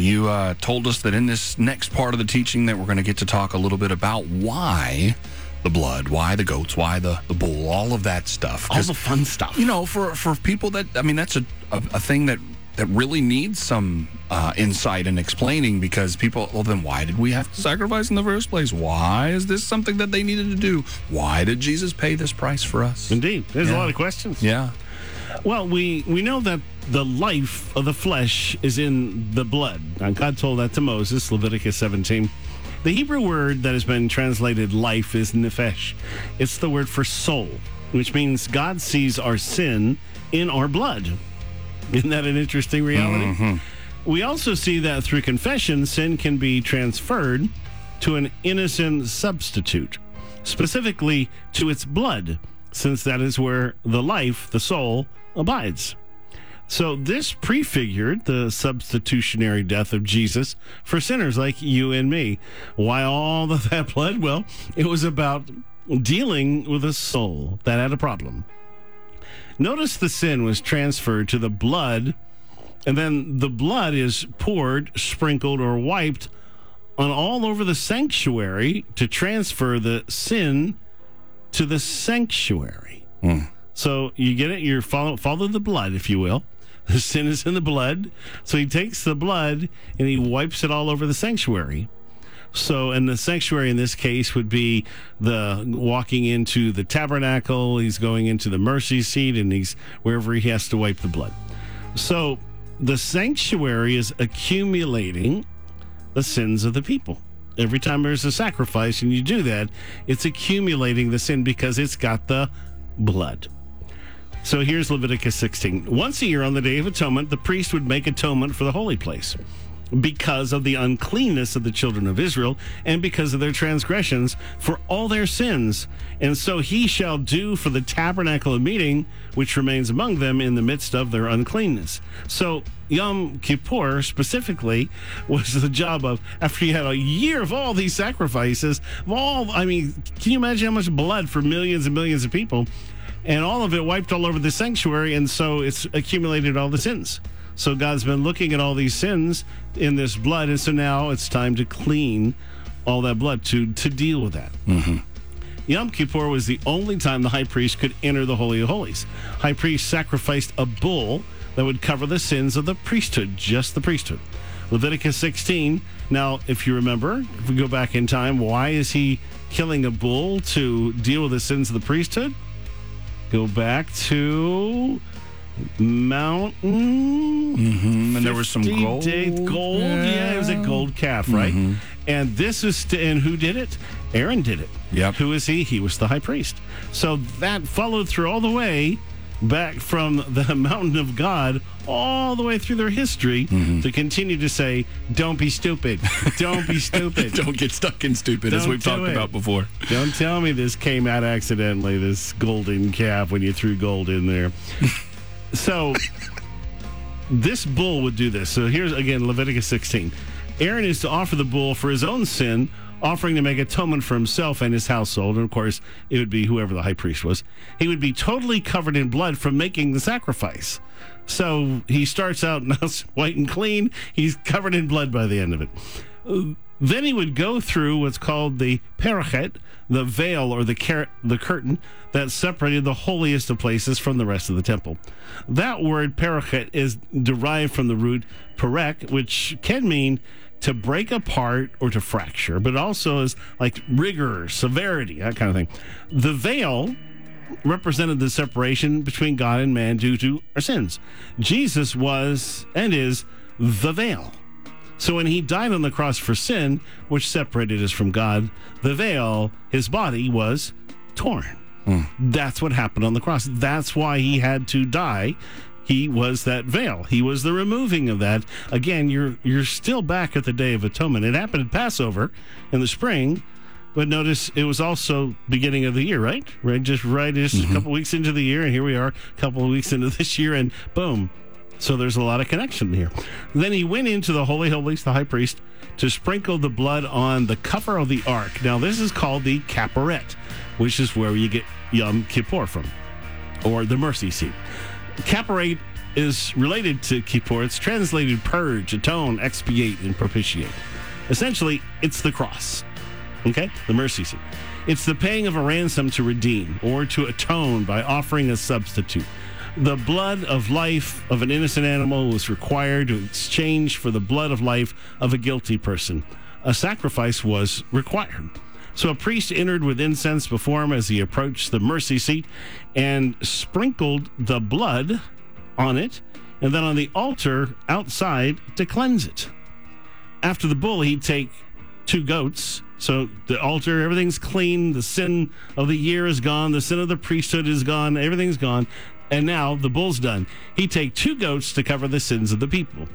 You uh, told us that in this next part of the teaching that we're going to get to talk a little bit about why the blood, why the goats, why the, the bull, all of that stuff. All the fun stuff. you know, for for people that I mean, that's a a, a thing that that really needs some uh, insight and explaining because people. Well, then why did we have to sacrifice in the first place? Why is this something that they needed to do? Why did Jesus pay this price for us? Indeed. There's Yeah. a lot of questions. Yeah. Well, we, we know that the life of the flesh is in the blood. And God told that to Moses, Leviticus 17. The Hebrew word that has been translated life is nefesh. It's the word for soul, which means God sees our sin in our blood. Isn't that an interesting reality? Mm-hmm. We also see that through confession, sin can be transferred to an innocent substitute, specifically to its blood, since that is where the life, the soul, abides. So this prefigured the substitutionary death of Jesus for sinners like you and me. Why all of that blood? Well, it was about dealing with a soul that had a problem. Notice the sin was transferred to the blood, and then the blood is poured, sprinkled, or wiped on all over the sanctuary to transfer the sin to the sanctuary. Hmm. So you get it? You're follow follow the blood, if you will. The sin is in the blood. So he takes the blood and he wipes it all over the sanctuary. So, and the sanctuary in this case would be the walking into the tabernacle. He's going into the mercy seat, and he's wherever he has to wipe the blood. So, the sanctuary is accumulating the sins of the people. Every time there's a sacrifice and you do that, it's accumulating the sin because it's got the blood. So here's Leviticus 16. Once a year on the Day of Atonement, the priest would make atonement for the holy place because of the uncleanness of the children of Israel and because of their transgressions for all their sins. And so he shall do for the tabernacle of meeting, which remains among them in the midst of their uncleanness. So Yom Kippur specifically was the job of, after you had a year of all these sacrifices, of all, I mean, can you imagine how much blood for millions and millions of people? And all of it wiped all over the sanctuary, and so it's accumulated all the sins. So God's been looking at all these sins in this blood, and so now it's time to clean all that blood to to deal with that. Mm-hmm. Yom Kippur was the only time the high priest could enter the Holy of Holies. High priest sacrificed a bull that would cover the sins of the priesthood, just the priesthood. Leviticus 16. Now, if you remember, if we go back in time, why is he killing a bull to deal with the sins of the priesthood? Go back to Mountain. Mm, and there was some gold. gold. Yeah. it was a gold calf, right? And this is, st- and who did it? Aaron did it. Yep. Who is he? He was the high priest. So that followed through all the way back from the mountain of God all the way through their history mm-hmm. to continue to say, "Don't be stupid. Don't be stupid. Don't get stuck in stupid, as Don't we've talked it. about before. Don't tell me this came out accidentally, this golden calf, when you threw gold in there. so, this bull would do this. So, here's again Leviticus 16. Aaron is to offer the bull for his own sin, offering to make atonement for himself and his household. And of course, it would be whoever the high priest was. He would be totally covered in blood from making the sacrifice. So, he starts out nice, white and clean. He's covered in blood by the end of it. Then he would go through what's called the parachet, the veil or the car- the curtain that separated the holiest of places from the rest of the temple. That word parachet is derived from the root perek, which can mean to break apart or to fracture, but also is like rigor, severity, that kind of thing. The veil represented the separation between God and man due to our sins. Jesus was and is the veil. So when he died on the cross for sin, which separated us from God, the veil, his body, was torn. Hmm. That's what happened on the cross. That's why he had to die. He was that veil. He was the removing of that. Again, you're you're still back at the Day of Atonement. It happened at Passover in the spring, but notice it was also beginning of the year, right? Right, just right, just a mm-hmm. couple weeks into the year, and here we are, a couple of weeks into this year, and boom, so there's a lot of connection here. Then he went into the Holy Holies, the high priest, to sprinkle the blood on the cover of the ark. Now, this is called the caporet, which is where you get Yom Kippur from, or the mercy seat. Caporet is related to Kippur. It's translated purge, atone, expiate, and propitiate. Essentially, it's the cross. Okay? The mercy seat. It's the paying of a ransom to redeem or to atone by offering a substitute. The blood of life of an innocent animal was required to exchange for the blood of life of a guilty person. A sacrifice was required. So a priest entered with incense before him as he approached the mercy seat and sprinkled the blood on it and then on the altar outside to cleanse it. After the bull, he'd take two goats. So the altar, everything's clean. The sin of the year is gone. The sin of the priesthood is gone. Everything's gone. And now the bull's done. He'd take two goats to cover the sins of the people.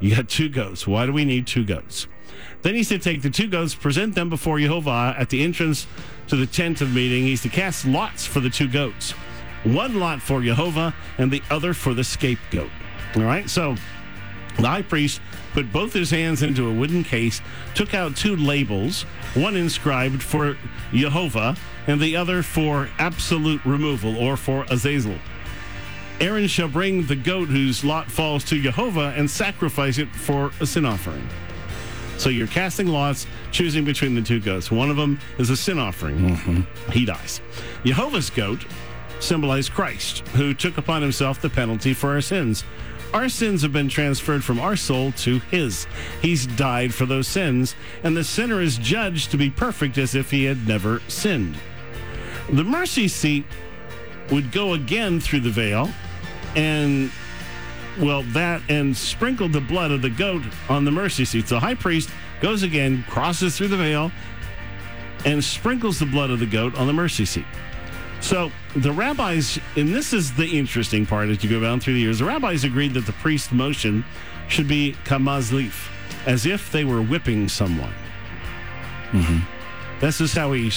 You got two goats. Why do we need two goats? Then he's to take the two goats, present them before Jehovah at the entrance to the tent of meeting. He's to cast lots for the two goats one lot for Jehovah and the other for the scapegoat. All right, so the high priest put both his hands into a wooden case, took out two labels, one inscribed for Jehovah and the other for absolute removal or for Azazel. Aaron shall bring the goat whose lot falls to Jehovah and sacrifice it for a sin offering. So you're casting lots, choosing between the two goats. One of them is a sin offering. Mm-hmm. He dies. Jehovah's goat symbolized Christ, who took upon himself the penalty for our sins. Our sins have been transferred from our soul to his. He's died for those sins, and the sinner is judged to be perfect as if he had never sinned. The mercy seat would go again through the veil and well that and sprinkled the blood of the goat on the mercy seat. So high priest goes again, crosses through the veil, and sprinkles the blood of the goat on the mercy seat. So the rabbis, and this is the interesting part as you go down through the years, the rabbis agreed that the priest motion should be kamazlif, as if they were whipping someone. Mm-hmm. This is how he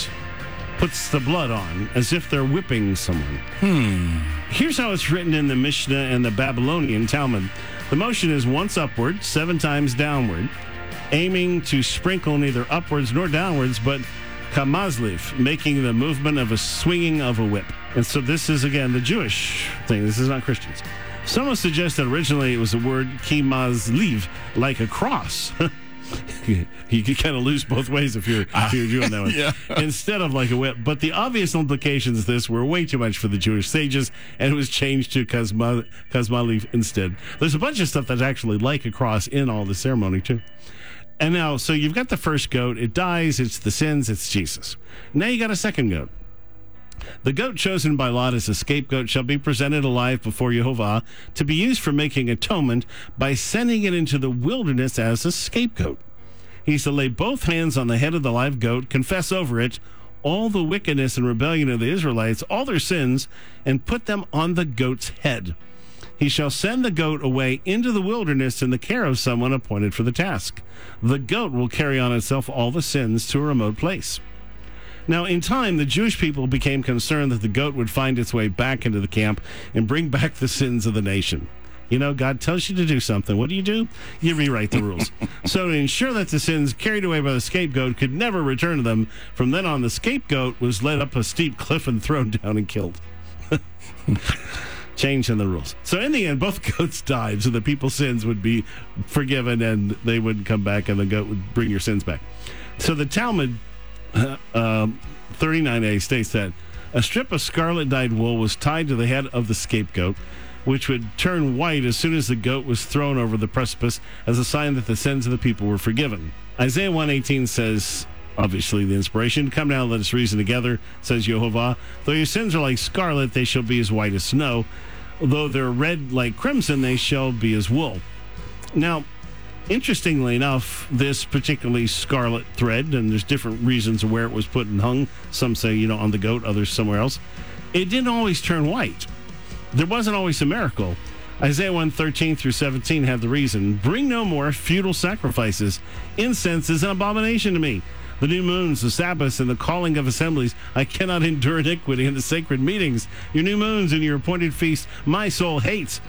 puts the blood on, as if they're whipping someone. Hmm. Here's how it's written in the Mishnah and the Babylonian Talmud. The motion is once upward, seven times downward, aiming to sprinkle neither upwards nor downwards, but kamazlif, making the movement of a swinging of a whip. And so this is again the Jewish thing. This is not Christians. Some have suggested originally it was the word kimazliv, like a cross. you can kind of lose both ways if you're if you're doing that one Yeah. instead of like a whip. But the obvious implications of this were way too much for the Jewish sages, and it was changed to kazma, instead. There's a bunch of stuff that's actually like a cross in all the ceremony too. And now, so you've got the first goat. It dies. It's the sins. It's Jesus. Now you got a second goat. The goat chosen by Lot as a scapegoat shall be presented alive before Jehovah to be used for making atonement by sending it into the wilderness as a scapegoat. He's to lay both hands on the head of the live goat, confess over it all the wickedness and rebellion of the Israelites, all their sins, and put them on the goat's head. He shall send the goat away into the wilderness in the care of someone appointed for the task. The goat will carry on itself all the sins to a remote place. Now, in time, the Jewish people became concerned that the goat would find its way back into the camp and bring back the sins of the nation. You know, God tells you to do something. What do you do? You rewrite the rules. so, to ensure that the sins carried away by the scapegoat could never return to them, from then on, the scapegoat was led up a steep cliff and thrown down and killed. Change in the rules. So, in the end, both goats died, so the people's sins would be forgiven and they wouldn't come back, and the goat would bring your sins back. So, the Talmud um, 39a states that a strip of scarlet dyed wool was tied to the head of the scapegoat, which would turn white as soon as the goat was thrown over the precipice as a sign that the sins of the people were forgiven. Isaiah 118 says, obviously the inspiration, come now, let us reason together, says Jehovah. Though your sins are like scarlet, they shall be as white as snow. Though they're red like crimson, they shall be as wool. Now, interestingly enough, this particularly scarlet thread, and there's different reasons where it was put and hung. Some say, you know, on the goat, others somewhere else. It didn't always turn white. There wasn't always a miracle. Isaiah 1 13 through 17 have the reason. Bring no more futile sacrifices. Incense is an abomination to me. The new moons, the Sabbaths, and the calling of assemblies. I cannot endure iniquity in the sacred meetings. Your new moons and your appointed feasts, my soul hates.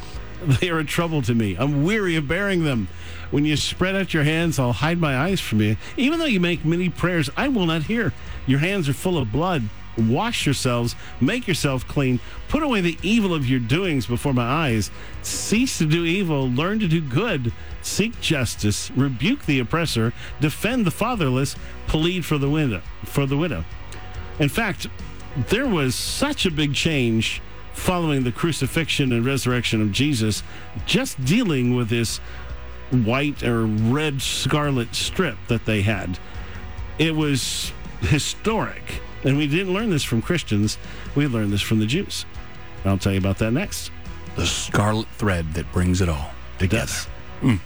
They are a trouble to me. I'm weary of bearing them. When you spread out your hands, I'll hide my eyes from you. Even though you make many prayers, I will not hear. Your hands are full of blood. Wash yourselves, make yourself clean, put away the evil of your doings before my eyes. Cease to do evil, learn to do good, seek justice, rebuke the oppressor, defend the fatherless, plead for the widow. For the widow. In fact, there was such a big change following the crucifixion and resurrection of Jesus, just dealing with this white or red scarlet strip that they had. It was historic. And we didn't learn this from Christians, we learned this from the Jews. I'll tell you about that next. The scarlet thread that brings it all It together. does.